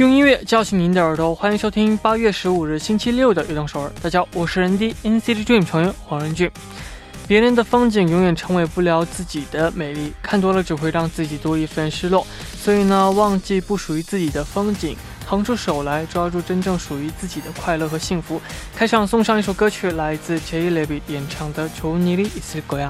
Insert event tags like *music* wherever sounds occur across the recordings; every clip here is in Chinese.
用音乐叫醒您的耳朵，欢迎收听八月十五日星期六的《悦动首尔》。大家好，我是人 D N C Dream 成员黄仁俊。别人的风景永远成为不了自己的美丽，看多了只会让自己多一份失落。所以呢，忘记不属于自己的风景，腾出手来抓住真正属于自己的快乐和幸福。开场送上一首歌曲，来自 J. Levy 演唱的《求你 Goya》。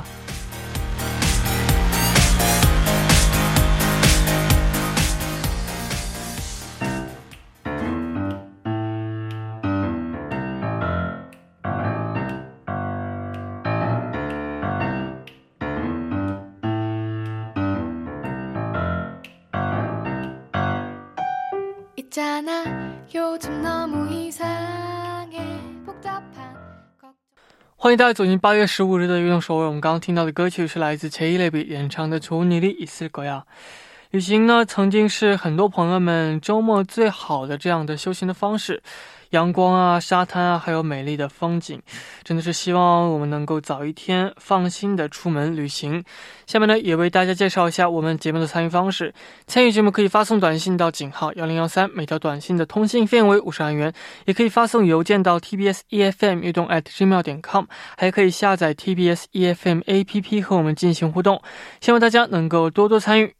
欢迎大家走进八月十五日的运动首尔。我们刚刚听到的歌曲是来自 J Levy 演唱的《좋은일이있을거야》。 旅行呢，曾经是很多朋友们周末最好的这样的休闲的方式。阳光啊，沙滩啊，还有美丽的风景，真的是希望我们能够早一天放心的出门旅行。下面呢，也为大家介绍一下我们节目的参与方式。参与节目可以发送短信到井号幺零幺三，每条短信的通信费为五十万元；也可以发送邮件到 tbs efm 运动 at gmail 点 com，还可以下载 tbs efm app 和我们进行互动。希望大家能够多多参与。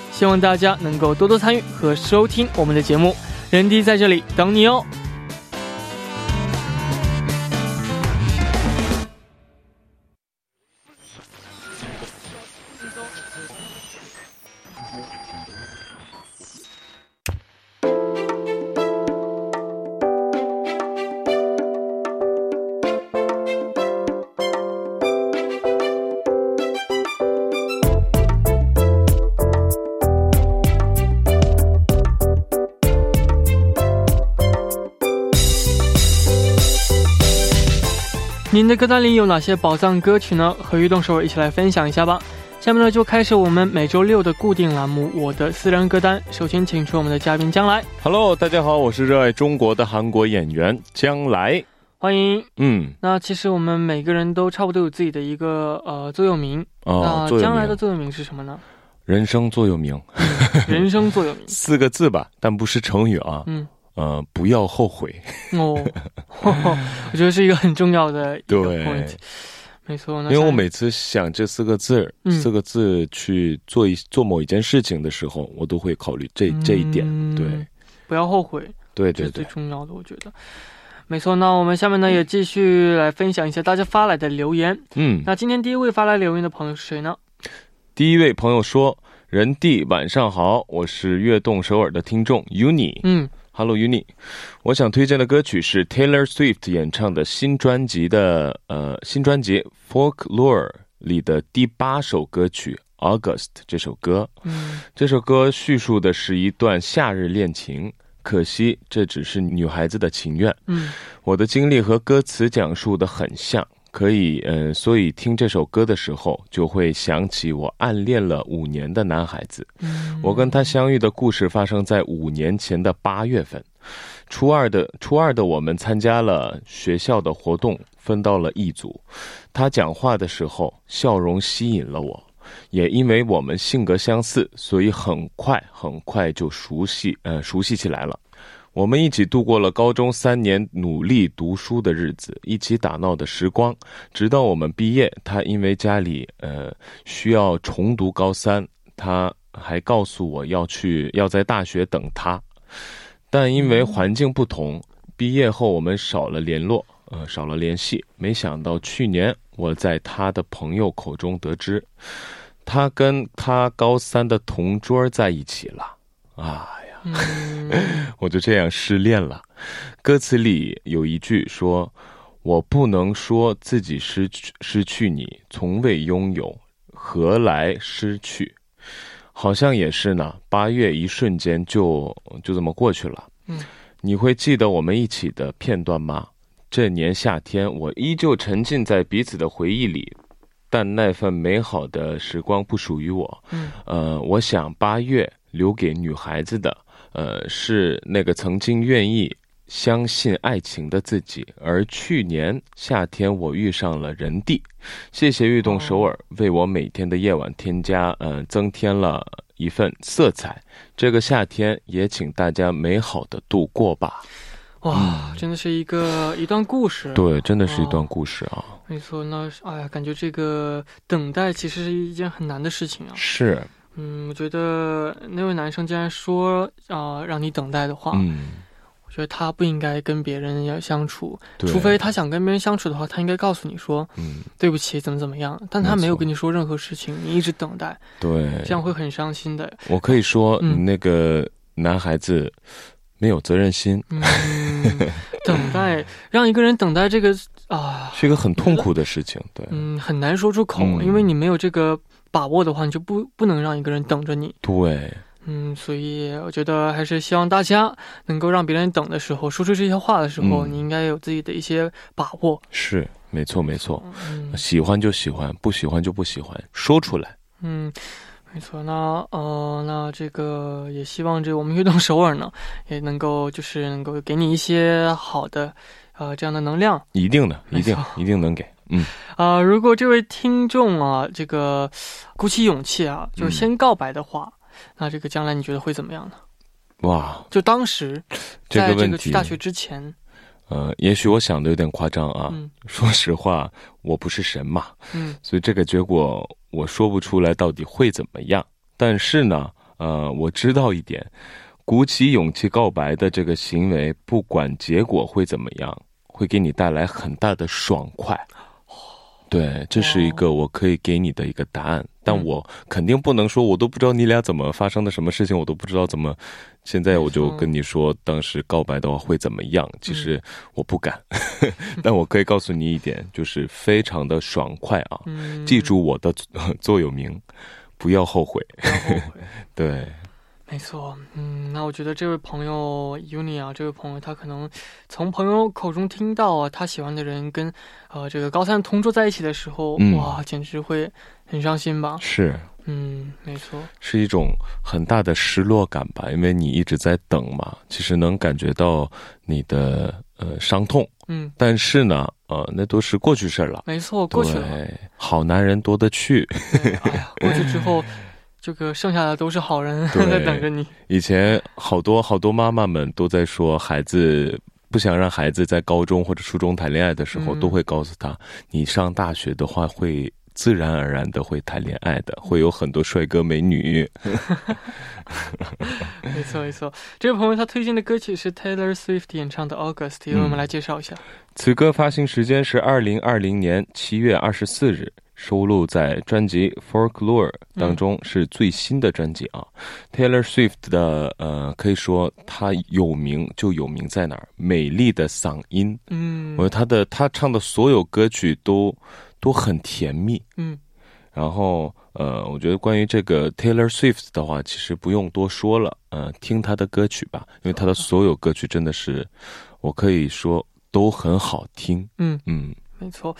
希望大家能够多多参与和收听我们的节目，人迪在这里等你哦。的歌单里有哪些宝藏歌曲呢？和运动手一起来分享一下吧。下面呢，就开始我们每周六的固定栏目——我的私人歌单。首先，请出我们的嘉宾将来。Hello，大家好，我是热爱中国的韩国演员将来，欢迎。嗯，那其实我们每个人都差不多有自己的一个呃座右铭。啊，将来的座右铭是什么呢？人生座右铭。人生座右铭 *laughs* 四个字吧，但不是成语啊。嗯。呃，不要后悔哦，*laughs* 我觉得是一个很重要的一个 point，没错。因为我每次想这四个字，四个字去做一做某一件事情的时候，我都会考虑这这一点。对，不要后悔，对对，最重要的，我觉得没错。那我们下面呢，也继续来分享一下大家发来的留言。嗯，那今天第一位发来留言的朋友是谁呢？第一位朋友说：“人弟晚上好，我是悦动首尔的听众 Uni。”嗯。Hello Uni，我想推荐的歌曲是 Taylor Swift 演唱的新专辑的呃新专辑 Folklore 里的第八首歌曲 August 这首歌。嗯，这首歌叙述的是一段夏日恋情，可惜这只是女孩子的情愿。嗯，我的经历和歌词讲述的很像。可以，嗯，所以听这首歌的时候，就会想起我暗恋了五年的男孩子。我跟他相遇的故事发生在五年前的八月份。初二的初二的我们参加了学校的活动，分到了一组。他讲话的时候笑容吸引了我，也因为我们性格相似，所以很快很快就熟悉，呃，熟悉起来了。我们一起度过了高中三年努力读书的日子，一起打闹的时光，直到我们毕业。他因为家里呃需要重读高三，他还告诉我要去要在大学等他，但因为环境不同，毕业后我们少了联络，呃少了联系。没想到去年我在他的朋友口中得知，他跟他高三的同桌在一起了，啊。*laughs* 我就这样失恋了。歌词里有一句说：“我不能说自己失去失去你，从未拥有，何来失去？”好像也是呢。八月一瞬间就就这么过去了。嗯，你会记得我们一起的片段吗？这年夏天，我依旧沉浸在彼此的回忆里，但那份美好的时光不属于我。嗯，呃，我想八月留给女孩子的，呃，是那个曾经愿意。相信爱情的自己，而去年夏天我遇上了人地，谢谢运动首尔为我每天的夜晚添加，嗯，增添了一份色彩。这个夏天也请大家美好的度过吧。哇，真的是一个一段故事。对，真的是一段故事啊。没错，那哎呀，感觉这个等待其实是一件很难的事情啊。是。嗯，我觉得那位男生既然说啊让你等待的话，嗯。觉得他不应该跟别人要相处，除非他想跟别人相处的话，他应该告诉你说：“嗯，对不起，怎么怎么样。”但他没有跟你说任何事情，你一直等待，对，这样会很伤心的。我可以说，那个男孩子没有责任心。嗯，等待 *laughs* 让一个人等待这个啊，是一个很痛苦的事情。对，嗯，很难说出口，因为你没有这个把握的话，你就不不能让一个人等着你。对。嗯，所以我觉得还是希望大家能够让别人等的时候，说出这些话的时候，你应该有自己的一些把握。是，没错，没错。喜欢就喜欢，不喜欢就不喜欢，说出来。嗯，没错。那呃，那这个也希望这我们悦动首尔呢，也能够就是能够给你一些好的呃这样的能量。一定的，一定，一定能给。嗯啊，如果这位听众啊，这个鼓起勇气啊，就是先告白的话。那这个将来你觉得会怎么样呢？哇！就当时，这个问题，大学之前，呃，也许我想的有点夸张啊。*laughs* 说实话，我不是神嘛，嗯，所以这个结果我说不出来到底会怎么样。但是呢，呃，我知道一点，鼓起勇气告白的这个行为，不管结果会怎么样，会给你带来很大的爽快。对，这是一个我可以给你的一个答案，但我肯定不能说，我都不知道你俩怎么发生的什么事情，我都不知道怎么。现在我就跟你说，当时告白的话会怎么样？其实我不敢，*laughs* 但我可以告诉你一点，就是非常的爽快啊！记住我的 *laughs* 座右铭，不要后悔。*laughs* 对。没错，嗯，那我觉得这位朋友 Uni 啊，这位朋友他可能从朋友口中听到啊，他喜欢的人跟呃这个高三同桌在一起的时候，哇，简直会很伤心吧？是，嗯，没错，是一种很大的失落感吧？因为你一直在等嘛，其实能感觉到你的呃伤痛，嗯，但是呢，呃，那都是过去事儿了。没错，过去了，好男人多得去。哎呀，过去之后。这个剩下的都是好人 *laughs* 在等着你。以前好多好多妈妈们都在说，孩子不想让孩子在高中或者初中谈恋爱的时候，都会告诉他，你上大学的话会自然而然的会谈恋爱的，会有很多帅哥美女。*laughs* 没错没错，这位朋友他推荐的歌曲是 Taylor Swift 演唱的 August，由我们来介绍一下。此歌发行时间是二零二零年七月二十四日。收录在专辑《Folklore》当中，是最新的专辑啊。Taylor Swift 的呃，可以说他有名就有名在哪儿？美丽的嗓音。嗯，我觉得他的他唱的所有歌曲都都很甜蜜。嗯，然后呃，我觉得关于这个 Taylor Swift 的话，其实不用多说了。呃，听他的歌曲吧，因为他的所有歌曲真的是，我可以说都很好听。嗯嗯，没错。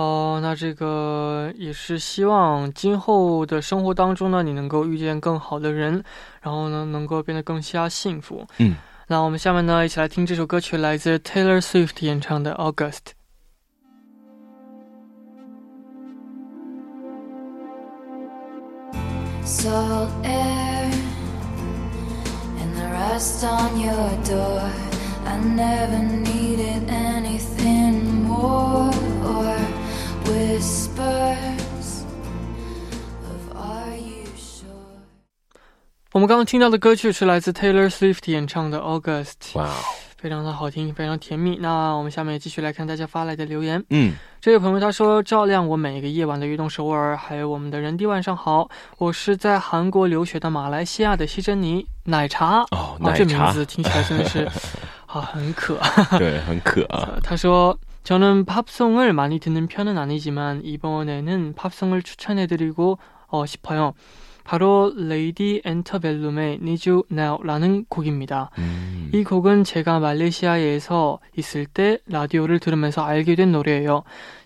哦，那这个也是希望今后的生活当中呢，你能够遇见更好的人，然后呢，能够变得更加幸福。嗯，那我们下面呢，一起来听这首歌曲，来自 Taylor Swift 演唱的《August》。我们刚刚听到的歌曲是来自 Taylor Swift 演唱的《August》，哇，非常的好听，非常甜蜜。那我们下面继续来看大家发来的留言。嗯，这位朋友他说：“照亮我每一个夜晚的运动首尔，还有我们的人地晚上好，我是在韩国留学的马来西亚的西珍妮奶茶。哦，奶茶，这名字听起来真的是 *laughs* 啊，很可。对，很可。他说。 저는 팝송을 많이 듣는 편은 아니지만 이번에는 팝송을 추천해드리고 어, 싶어요. 바로 레이디 엔터벨룸의 Need You Now라는 곡입니다. 음. 이 곡은 제가 말레이시아에서 있을 때 라디오를 들으면서 알게 된 노래예요.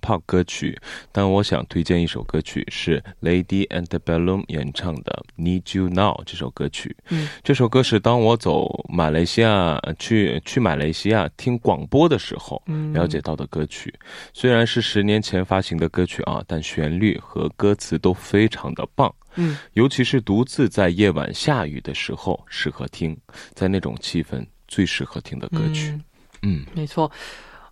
pop 歌曲，但我想推荐一首歌曲是 Lady and the Balloon 演唱的《Need You Now》这首歌曲。嗯，这首歌是当我走马来西亚去去马来西亚听广播的时候了解到的歌曲。虽然是十年前发行的歌曲啊，但旋律和歌词都非常的棒。嗯，尤其是独自在夜晚下雨的时候适合听，在那种气氛最适合听的歌曲。嗯，没错。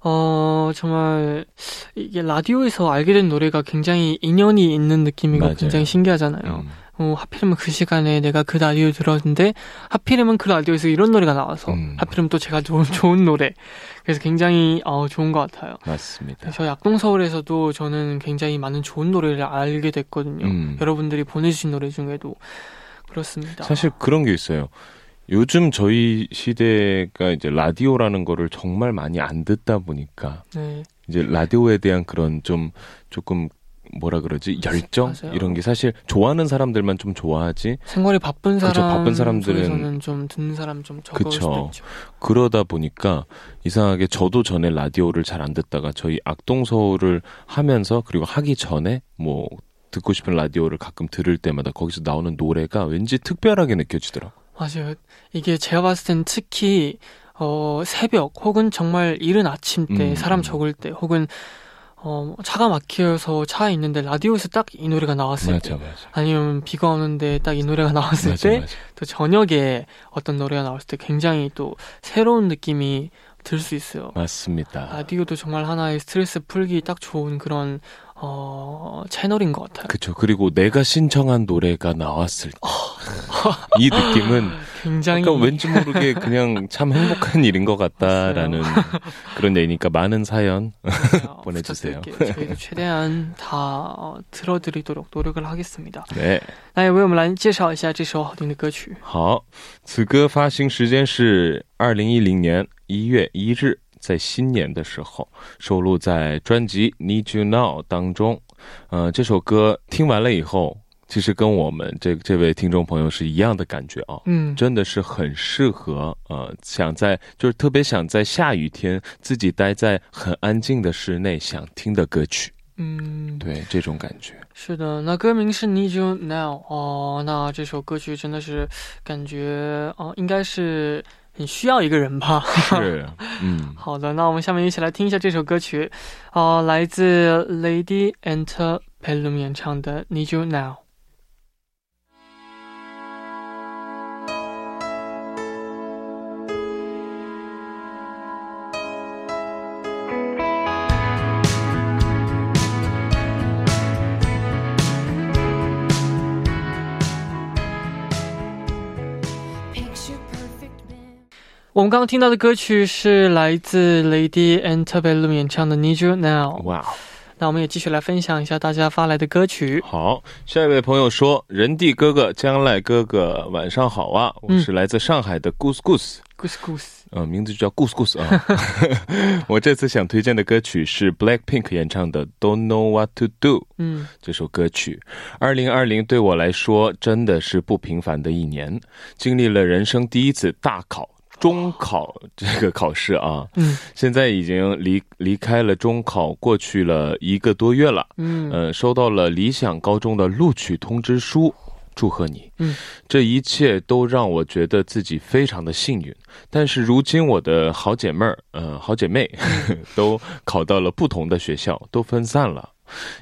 어, 정말, 이게 라디오에서 알게 된 노래가 굉장히 인연이 있는 느낌이고 맞아요. 굉장히 신기하잖아요. 음. 어, 하필이면 그 시간에 내가 그 라디오 들었는데, 하필이면 그 라디오에서 이런 노래가 나와서, 음. 하필이면 또 제가 좋은, 좋은 노래. 그래서 굉장히, 어, 좋은 것 같아요. 맞습니다. 저 약동 서울에서도 저는 굉장히 많은 좋은 노래를 알게 됐거든요. 음. 여러분들이 보내주신 노래 중에도. 그렇습니다. 사실 그런 게 있어요. 요즘 저희 시대가 이제 라디오라는 거를 정말 많이 안 듣다 보니까 네. 이제 라디오에 대한 그런 좀 조금 뭐라 그러지 열정 맞아요. 이런 게 사실 좋아하는 사람들만 좀 좋아하지 생활이 바쁜 사람 그쵸, 바쁜 사람들은 좀 듣는 사람 좀 적을 그쵸. 있죠. 그러다 보니까 이상하게 저도 전에 라디오를 잘 안 듣다가 저희 악동 서울을 하면서 그리고 하기 전에 뭐 듣고 싶은 라디오를 가끔 들을 때마다 거기서 나오는 노래가 왠지 특별하게 느껴지더라고. 맞아요. 이게 제가 봤을 땐 특히 어 새벽 혹은 정말 이른 아침 때 음. 사람 적을 때 혹은 어 차가 막혀서 차에 있는데 라디오에서 딱 이 노래가 나왔을 맞아, 때 맞아. 아니면 비가 오는데 딱 이 노래가 나왔을 때또 저녁에 어떤 노래가 나왔을 때 굉장히 또 새로운 느낌이 들 수 있어요. 맞습니다. 라디오도 정말 하나의 스트레스 풀기 딱 좋은 그런 어, 채널인 것 같아요. 그렇죠. 그리고 내가 신청한 노래가 나왔을 때. 이 느낌은 *laughs* 굉장히 그러니까 왠지 모르게 그냥 참 행복한 일인 것 같다라는 그런 얘기니까 많은 사연 *laughs* *laughs* 보내주세요. 저희도 최대한 다 어, 들어드리도록 노력을 하겠습니다. 네. 来为我们来介绍一下这首好听的歌曲。 好，此歌发行时间是二零一零年一月一日。 在新年的时候收录在专辑《Need You Now》当中，呃，这首歌听完了以后，其实跟我们这这位听众朋友是一样的感觉啊，嗯，真的是很适合，呃，想在就是特别想在下雨天自己待在很安静的室内想听的歌曲，嗯，对，这种感觉。是的。那歌名是《Need You Now》哦，那这首歌曲真的是感觉哦，应该是。很需要一个人吧？是，嗯，*laughs* 好的，那我们下面一起来听一下这首歌曲，啊，来自 Lady Enter Pelum 演唱的《Need You Now》。我们刚刚听到的歌曲是来自 Lady Antebellum 演唱的《Need You Now》。哇！那我们也继续来分享一下大家发来的歌曲。好，下一位朋友说：“人地哥哥、将来哥哥，晚上好啊！我是来自上海的 Goose Goose。Goose Goose，呃，名字就叫 Goose Goose 啊。*laughs* 我这次想推荐的歌曲是 Black Pink 演唱的《Don't Know What to Do》。嗯，这首歌曲，二零二零对我来说真的是不平凡的一年，经历了人生第一次大考。”中考这个考试啊，嗯，现在已经离离开了中考，过去了一个多月了，嗯，呃，收到了理想高中的录取通知书，祝贺你，嗯，这一切都让我觉得自己非常的幸运。但是如今我的好姐妹儿，呃，好姐妹 *laughs* 都考到了不同的学校，都分散了，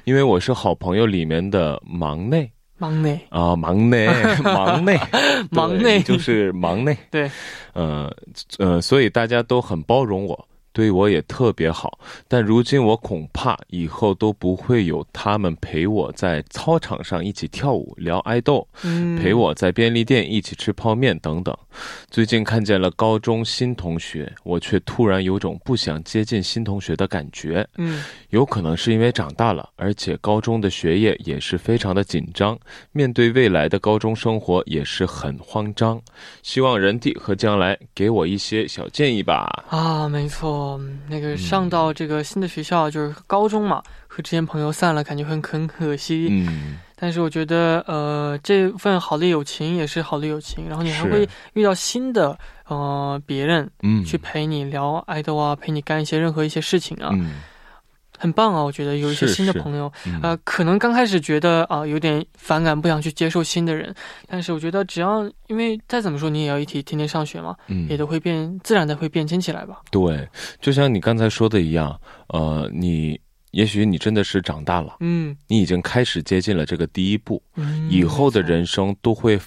因为我是好朋友里面的忙内。忙内。啊，忙内，*laughs* 忙内，忙内。就是忙内。对，呃呃，所以大家都很包容我，对我也特别好，但如今我恐怕以后都不会有他们陪我在操场上一起跳舞、聊爱豆，嗯陪我在便利店一起吃泡面等等。最近看见了高中新同学，我却突然有种不想接近新同学的感觉。嗯，有可能是因为长大了，而且高中的学业也是非常的紧张，面对未来的高中生活也是很慌张。希望人弟和将来给我一些小建议吧。啊，没错。嗯，那个上到这个新的学校就是高中嘛，和之前朋友散了，感觉很很可惜。嗯，但是我觉得，呃，这份好的友情也是好的友情，然后你还会遇到新的呃别人，嗯，去陪你聊爱豆啊，陪你干一些任何一些事情啊。很棒啊！我觉得有一些新的朋友，呃，可能刚开始觉得啊有点反感，不想去接受新的人，但是我觉得只要因为再怎么说你也要一起天天上学嘛，嗯，也都会变自然的会变亲起来吧。对，就像你刚才说的一样，呃，你也许你真的是长大了，嗯，你已经开始接近了这个第一步，以后的人生都会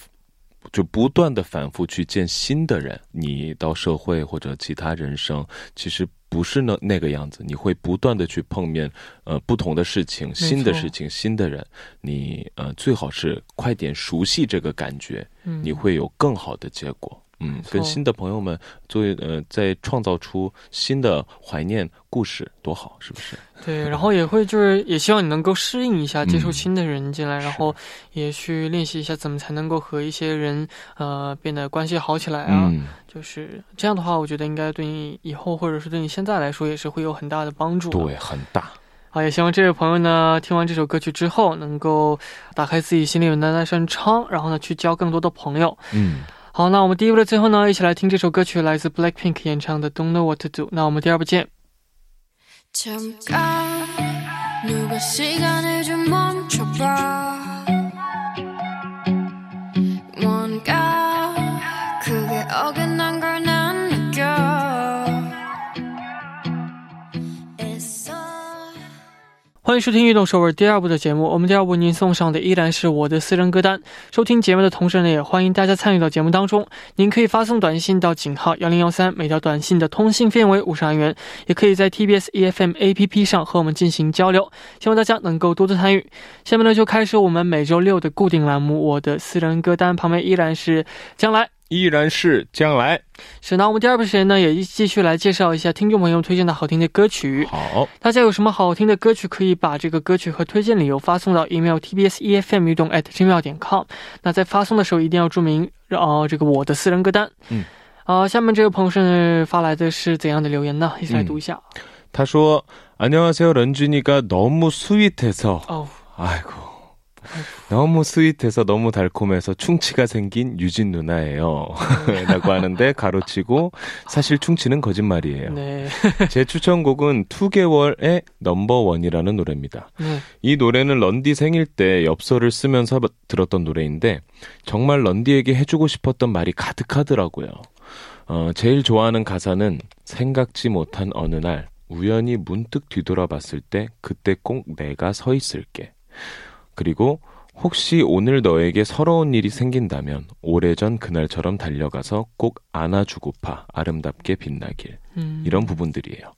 就不断的反复去见新的人，你到社会或者其他人生，其实。不是那那个样子，你会不断的去碰面，呃，不同的事情、新的事情、新的人，你呃最好是快点熟悉这个感觉，你会有更好的结果。嗯，跟新的朋友们作为呃，在创造出新的怀念故事，多好，是不是？对，然后也会就是也希望你能够适应一下，接受新的人进来，然后也去练习一下怎么才能够和一些人呃变得关系好起来啊。就是这样的话，我觉得应该对你以后或者是对你现在来说也是会有很大的帮助。对，很大。好，也希望这位朋友呢，听完这首歌曲之后，能够打开自己心里的那扇窗，然后呢，去交更多的朋友。嗯。好，那我们第一步的最后呢，一起来听这首歌曲，来自 Blackpink 演唱的《Don't Know What to Do》。那我们第二步见。欢迎收听《运动首尔》第二部的节目。我们第二部您送上的依然是我的私人歌单。收听节目的同时呢，也欢迎大家参与到节目当中。您可以发送短信到井号幺零幺三，每条短信的通信费为五十韩元。也可以在 TBS EFM APP 上和我们进行交流。希望大家能够多多参与。下面呢，就开始我们每周六的固定栏目《我的私人歌单》，旁边依然是将来。依然是将来。是，那我们第二部时间呢，也继续来介绍一下听众朋友推荐的好听的歌曲。好，大家有什么好听的歌曲，可以把这个歌曲和推荐理由发送到 email tbs efm 运动 at gmail 点 com。那在发送的时候一定要注明，呃，这个我的私人歌单。嗯，啊，下面这个朋友是发来的是怎样的留言呢？一起来读一下。他说：“안녕하세요런준이가너무스윗해서哦，아이고 ” 너무 스윗해서 너무 달콤해서 충치가 생긴 유진 누나예요. *laughs* 라고 하는데 가로치고 사실 충치는 거짓말이에요. 네. *laughs* 제 추천곡은 2개월의 넘버원이라는 노래입니다. 네. 이 노래는 런디 생일 때 엽서를 쓰면서 들었던 노래인데 정말 런디에게 해주고 싶었던 말이 가득하더라고요. 어, 제일 좋아하는 가사는 생각지 못한 어느 날 우연히 문득 뒤돌아봤을 때 그때 꼭 내가 서 있을게. 그리고 혹시 오늘 너에게 서러운 일이 생긴다면 오래전 그날처럼 달려가서 꼭 안아주고파 아름답게 빛나길 음. 이런 부분들이에요.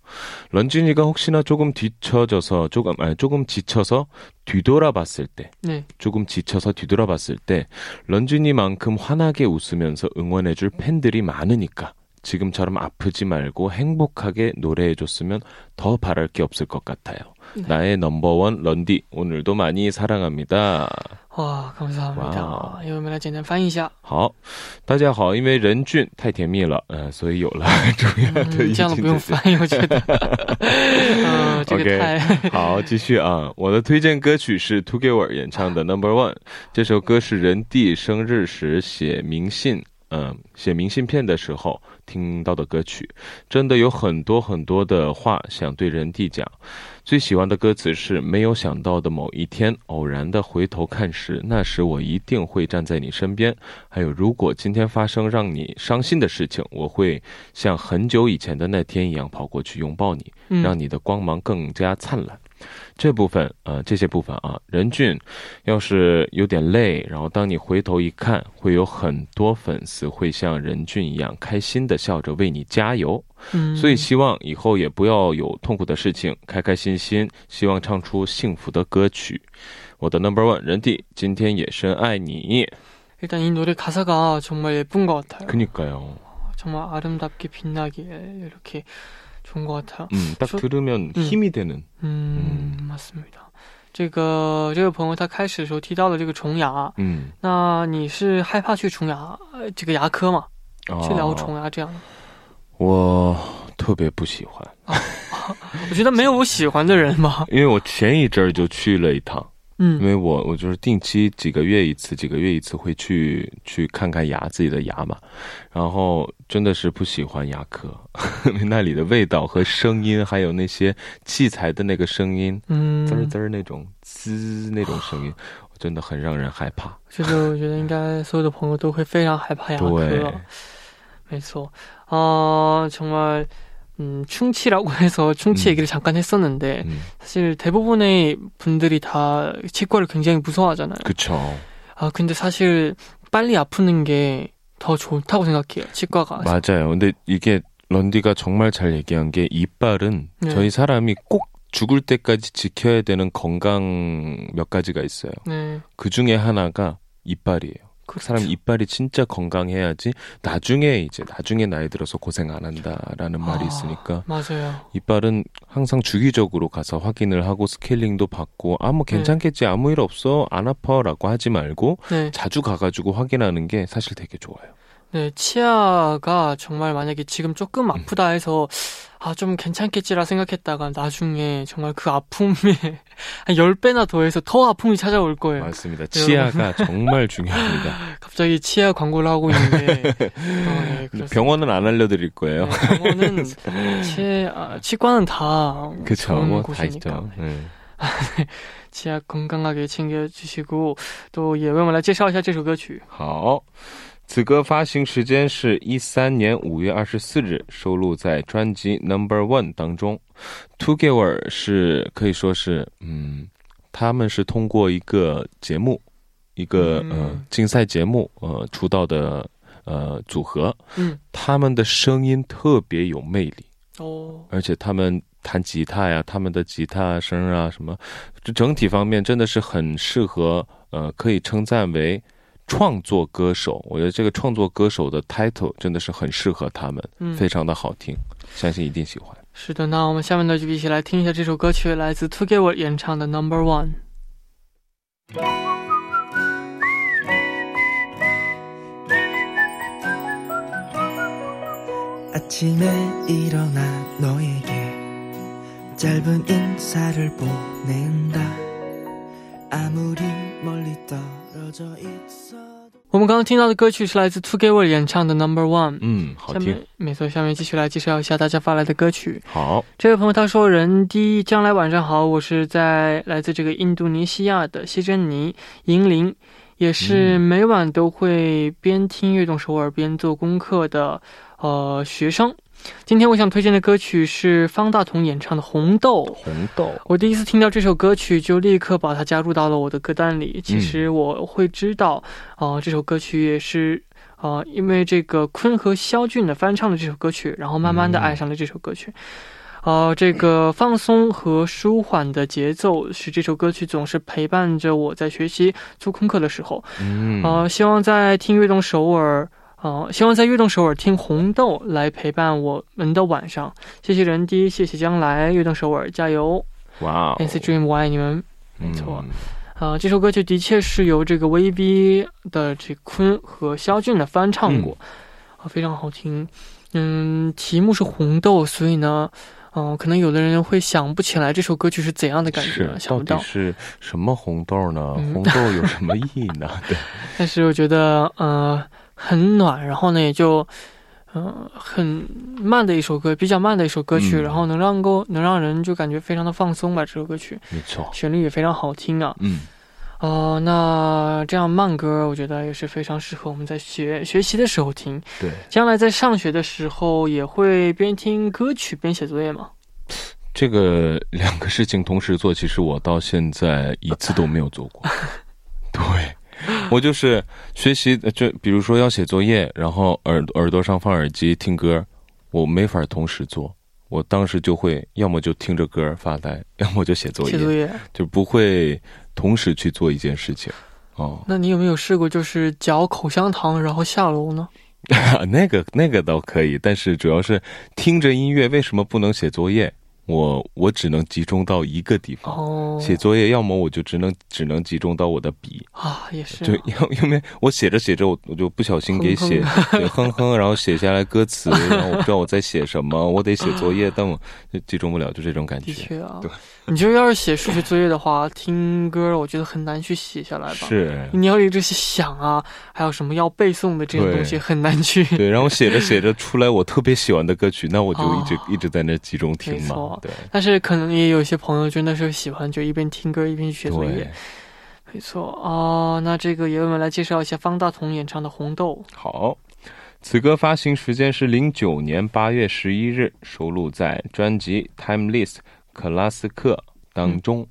런쥔이가 혹시나 조금 뒤쳐져서 조금 아니 조금 지쳐서 뒤돌아봤을 때 네. 조금 지쳐서 뒤돌아봤을 때 런쥔이만큼 환하게 웃으면서 응원해줄 팬들이 많으니까 지금처럼 아프지 말고 행복하게 노래해줬으면 더 바랄 게 없을 것 같아요. 네. 나의 넘버원 런디 오늘도 많이 사랑합니다. 哇，감사합니다因为我们来简单翻译一下。好，大家好，因为任俊太甜蜜了，呃，所以有了主要的。这样不用翻译，我觉得。OK，好，继续啊。我的推荐歌曲是 Together 演唱的 Number One，这首歌是任弟生日时写明信。嗯，写明信片的时候听到的歌曲，真的有很多很多的话想对人弟讲。 最喜欢的歌词是：没有想到的某一天，偶然的回头看时，那时我一定会站在你身边。还有，如果今天发生让你伤心的事情，我会像很久以前的那天一样跑过去拥抱你，让你的光芒更加灿烂。这部分呃，这些部分啊，任俊要是有点累，然后当你回头一看，会有很多粉丝会像任俊一样开心的笑着为你加油。嗯，所以希望以后也不要有痛苦的事情，开开心心，希望唱出幸福的歌曲。我的 Number One 人弟，今天也深爱你。일단이노래가사가정말예쁜것같아요그니까요정말아름답게빛나게이렇게 좋은 것 같아요. 음, 딱 저, 들으면 음. 힘이 되는. 음, 음. 맞습니다. 这个这个朋友他开始说提到了这个虫牙，那你是害怕去虫牙？这个牙科吗？去聊虫牙这样？*laughs* 我觉得没有我喜欢的人吗？ 嗯，因为我我就是定期几个月一次，几个月一次会去去看看牙自己的牙嘛，然后真的是不喜欢牙科，*laughs* 那里的味道和声音，还有那些器材的那个声音，嗯，滋滋那种滋那种声音，真的很让人害怕。其实我觉得应该所有的朋友都会非常害怕牙科，没错。啊，정말 음, 충치라고 *laughs* 해서 충치 음. 얘기를 잠깐 했었는데 음. 사실 대부분의 분들이 다 치과를 굉장히 무서워하잖아요. 그렇죠. 아 근데 사실 빨리 아프는 게 더 좋다고 생각해요. 치과가. 맞아요. 근데 이게 런디가 정말 잘 얘기한 게 이빨은 네. 저희 사람이 꼭 죽을 때까지 지켜야 되는 건강 몇 가지가 있어요. 네. 그 중에 하나가 이빨이에요. 그 사람 이빨이 진짜 건강해야지 나중에 이제 나중에 나이 들어서 고생 안 한다라는 말이 아, 있으니까 맞아요. 이빨은 항상 주기적으로 가서 확인을 하고 스케일링도 받고 아뭐 괜찮겠지 네. 아무 일 없어 안 아파라고 하지 말고 네. 자주 가가지고 확인하는 게 사실 되게 좋아요. 네, 치아가 정말 만약에 지금 조금 아프다 해서 아, 좀 괜찮겠지라 생각했다가 나중에 정말 그 아픔에 *laughs* 한 10배나 더해서 더 아픔이 찾아올 거예요. 맞습니다. 치아가 정말 중요합니다. *laughs* 갑자기 치아 광고를 하고 있는데 *laughs* 어, 네, 병원은 안 알려드릴 거예요. 네, 병원은 치, 아, 치과는 다 그쵸, 뭐 곳이니까. 네. 치아 건강하게 챙겨주시고 또也为我们来介绍一下这首歌曲。好。 此歌发行时间是一三年五月二十四日，收录在专辑《Number One》当中。Together 是可以说是，嗯，他们是通过一个节目，一个呃竞赛节目呃出道的呃组合。嗯，他们的声音特别有魅力哦，而且他们弹吉他呀，他们的吉他声啊什么，这整体方面真的是很适合，呃，可以称赞为。创作歌手，我觉得这个创作歌手的 title 真的是很适合他们，嗯，非常的好听，相信一定喜欢。是的，那我们下面呢就一起来听一下这首歌曲，来自 Together 演唱的 Number One。我们刚刚听到的歌曲是来自 Together 演唱的 Number One，嗯，好听。没错，下面继续来介绍一下大家发来的歌曲。好，这位朋友他说：“人第一，将来晚上好，我是在来自这个印度尼西亚的西珍妮银铃，也是每晚都会边听悦动首尔边做功课的呃学生。”今天我想推荐的歌曲是方大同演唱的《红豆》。红豆，我第一次听到这首歌曲就立刻把它加入到了我的歌单里。其实我会知道，啊，这首歌曲也是，啊，因为这个坤和肖俊的翻唱的这首歌曲，然后慢慢的爱上了这首歌曲。啊，这个放松和舒缓的节奏使这首歌曲总是陪伴着我在学习做功课的时候。嗯，啊，希望在听悦动首尔。哦，希望在悦动首尔听红豆来陪伴我们的晚上。谢谢人低，谢谢将来，悦动首尔加油！哇，NC Dream，我爱你们。没错，啊，这首歌曲的确是由这个 VB 的这坤和肖俊的翻唱过，啊，非常好听。嗯，题目是红豆，所以呢，嗯，可能有的人会想不起来这首歌曲是怎样的感觉，想不到是什么红豆呢？红豆有什么意义呢？*laughs* 对，*laughs* 但是我觉得，呃。很暖，然后呢，也就，嗯，很慢的一首歌，比较慢的一首歌曲，然后能让够能让人就感觉非常的放松吧。这首歌曲，没错，旋律也非常好听啊。嗯，哦，那这样慢歌，我觉得也是非常适合我们在学学习的时候听。对，将来在上学的时候也会边听歌曲边写作业吗？这个两个事情同时做，其实我到现在一次都没有做过。*laughs* 对，我就是学习，就比如说要写作业，然后耳耳朵上放耳机听歌，我没法同时做。我当时就会要么就听着歌发呆，*laughs* 要么就写作业，写作业就不会同时去做一件事情。哦，那你有没有试过就是嚼口香糖然后下楼呢？*laughs* 那个那个倒可以，但是主要是听着音乐，为什么不能写作业？我我只能集中到一个地方写作业，要么我就只能只能集中到我的笔啊，也是，就因因为我写着写着，我我就不小心给写哼哼，然后写下来歌词，然后我不知道我在写什么，我得写作业，但我就集中不了，就这种感觉。的确啊，对。你就要是写数学作业的话，听歌我觉得很难去写下来吧？是，你要一直想啊，还有什么要背诵的这种东西很难去。对，然后写着写着 *laughs* 出来我特别喜欢的歌曲，那我就一直一直在那集中听嘛。对。但是可能也有些朋友真的是喜欢就一边听歌一边写作业。没错哦，那这个也我们来介绍一下方大同演唱的《红豆》。好，此歌发行时间是零九年八月十一日，收录在专辑《Timeless》。克拉斯克当中，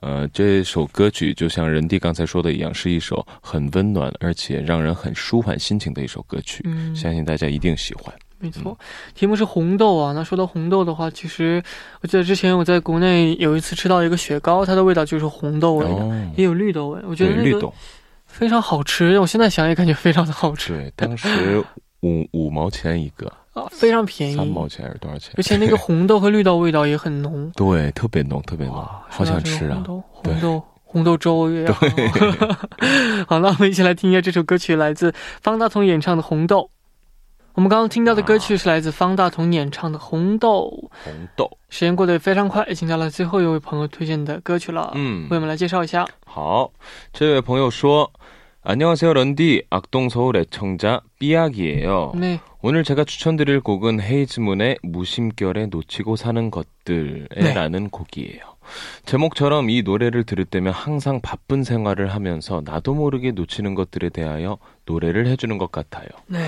呃，这首歌曲就像人弟刚才说的一样，是一首很温暖而且让人很舒缓心情的一首歌曲。嗯，相信大家一定喜欢。没错，题目是红豆啊。那说到红豆的话，其实我记得之前我在国内有一次吃到一个雪糕，它的味道就是红豆味的，也有绿豆味。我觉得那个非常好吃。我现在想也感觉非常的好吃。对，当时五五毛钱一个。*laughs* 啊，非常便宜，三毛钱还是多少钱？而且那个红豆和绿豆味道也很浓，*laughs* 对，特别浓，特别浓，好想吃啊！红豆，红豆，红豆粥也好。*laughs* 好，那我们一起来听一下这首歌曲，来自方大同演唱的《红豆》。我们刚刚听到的歌曲是来自方大同演唱的《红豆》。红豆，时间过得也非常快，已经到了最后一位朋友推荐的歌曲了。嗯，为我们来介绍一下。好，这位朋友说。안녕하세요 런디 악동서울 애청자 삐약이에요. 네. 오늘 제가 추천드릴 곡은 헤이즈문의 무심결에 놓치고 사는 것들에라는 네. 곡이에요. 제목처럼 이 노래를 들을 때면 항상 바쁜 생활을 하면서 나도 모르게 놓치는 것들에 대하여 노래를 해주는 것 같아요. 네.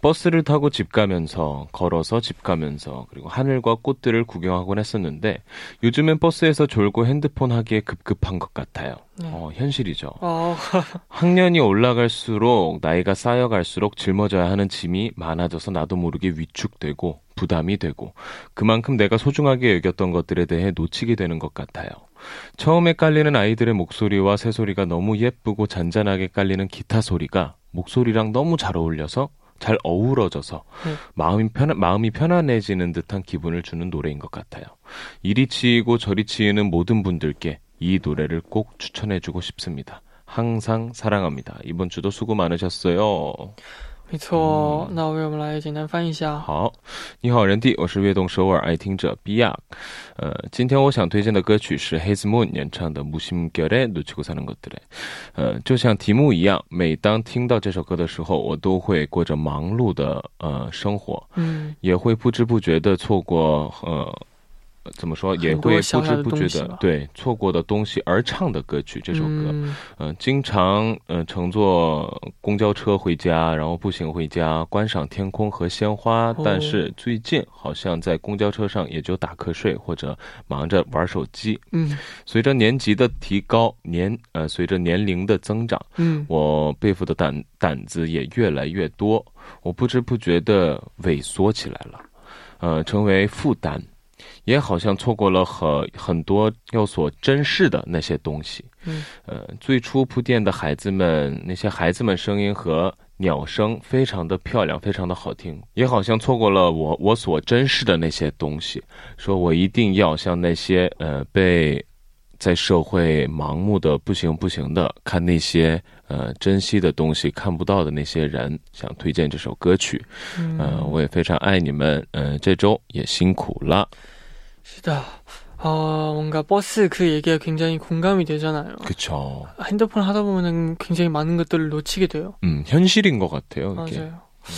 버스를 타고 집 가면서 걸어서 집 가면서 그리고 하늘과 꽃들을 구경하곤 했었는데 요즘엔 버스에서 졸고 핸드폰 하기에 급급한 것 같아요. 네. 어, 현실이죠. 어. *laughs* 학년이 올라갈수록 나이가 쌓여갈수록 짊어져야 하는 짐이 많아져서 나도 모르게 위축되고 부담이 되고 그만큼 내가 소중하게 여겼던 것들에 대해 놓치게 되는 것 같아요. 처음에 깔리는 아이들의 목소리와 새소리가 너무 예쁘고 잔잔하게 깔리는 기타 소리가 목소리랑 너무 잘 어울려서 잘 어우러져서 네. 마음이 편 마음이 편안해지는 듯한 기분을 주는 노래인 것 같아요. 이리 치이고 저리 치이는 모든 분들께 이 노래를 꼭 추천해주고 싶습니다. 항상 사랑합니다. 이번 주도 수고 많으셨어요. 没错，那为我们来简单翻译一下。好，你好，人弟，我是悦动首尔爱听者 b i a 呃，今天我想推荐的歌曲是 His Moon 演唱的《무심결에놓치고사는것들》。呃，就像题目一样，每当听到这首歌的时候，我都会过着忙碌的呃生活，嗯，也会不知不觉的错过呃。 怎么说也会不知不觉的对错过的东西而唱的歌曲这首歌，嗯，经常嗯乘坐公交车回家，然后步行回家，观赏天空和鲜花。但是最近好像在公交车上也就打瞌睡或者忙着玩手机。嗯，随着年级的提高，年呃随着年龄的增长，嗯，我背负的胆胆子也越来越多，我不知不觉的萎缩起来了，呃，成为负担。也好像错过了很很多要所珍视的那些东西。嗯，呃，最初铺垫的孩子们，那些孩子们声音和鸟声非常的漂亮，非常的好听。也好像错过了我我所珍视的那些东西。说我一定要像那些呃被在社会盲目的不行不行的看那些呃珍惜的东西看不到的那些人，想推荐这首歌曲。嗯，我也非常爱你们。嗯，这周也辛苦了。 是的，어 뭔가 버스 그 얘기가 굉장히 공감이 되잖아요. 그렇죠. 핸드폰 하다 보면은 굉장히 많은 것들을 놓치게 돼요. 음, 현실인 것 같아요. 이게. 맞아요. 음.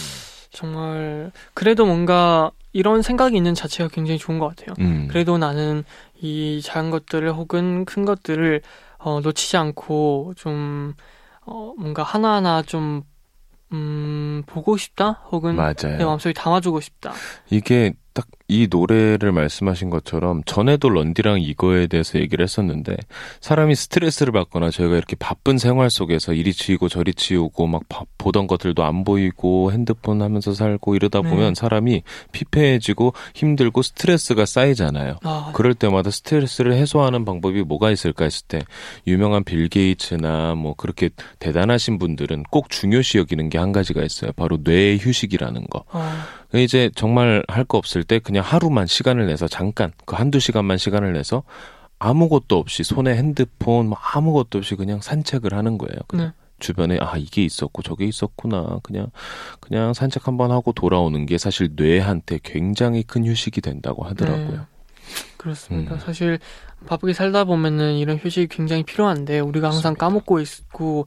정말 그래도 뭔가 이런 생각이 있는 자체가 굉장히 좋은 것 같아요. 음. 그래도 나는 이 작은 것들을 혹은 큰 것들을 어, 놓치지 않고 좀 어, 뭔가 하나하나 좀 음, 보고 싶다 혹은 맞아요. 내 마음속에 담아주고 싶다. 이게 딱 이 노래를 말씀하신 것처럼 전에도 런디랑 이거에 대해서 얘기를 했었는데 사람이 스트레스를 받거나 저희가 이렇게 바쁜 생활 속에서 이리 치우고 저리 치우고 막 보던 것들도 안 보이고 핸드폰 하면서 살고 이러다 네. 보면 사람이 피폐해지고 힘들고 스트레스가 쌓이잖아요. 아, 네. 그럴 때마다 스트레스를 해소하는 방법이 뭐가 있을까 했을 때 유명한 빌 게이츠나 뭐 그렇게 대단하신 분들은 꼭 중요시 여기는 게 한 가지가 있어요. 바로 뇌의 휴식이라는 거. 아. 이제 정말 할 거 없을 때 그냥 하루만 시간을 내서 잠깐 그 한두 시간만 시간을 내서 아무것도 없이 손에 핸드폰 뭐 아무것도 없이 그냥 산책을 하는 거예요. 그냥 네. 주변에 아 이게 있었고 저게 있었구나 그냥 그냥 산책 한번 하고 돌아오는 게 사실 뇌한테 굉장히 큰 휴식이 된다고 하더라고요. 네. 그렇습니다. 음. 사실 바쁘게 살다 보면은 이런 휴식이 굉장히 필요한데 우리가 항상. 까먹고 있고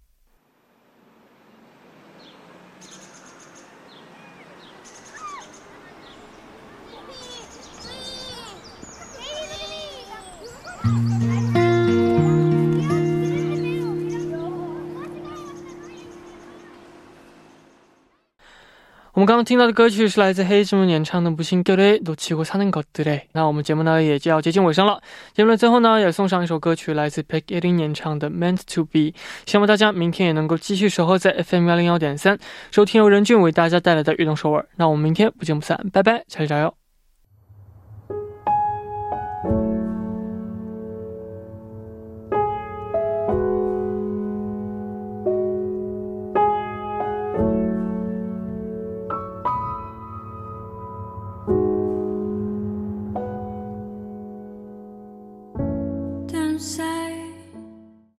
们刚刚听到的歌曲是来自黑之木演唱的《不信결례놓치고사는것들》。那我们节目呢也就要接近尾声了。节目的最后呢，也送上一首歌曲，来自 Pick Edding 演唱的《Meant to Be》。希望大家明天也能够继续守候在 FM 幺零幺点三，收听由任俊为大家带来的运动首尔。那我们明天不见不散，拜拜，下期加油。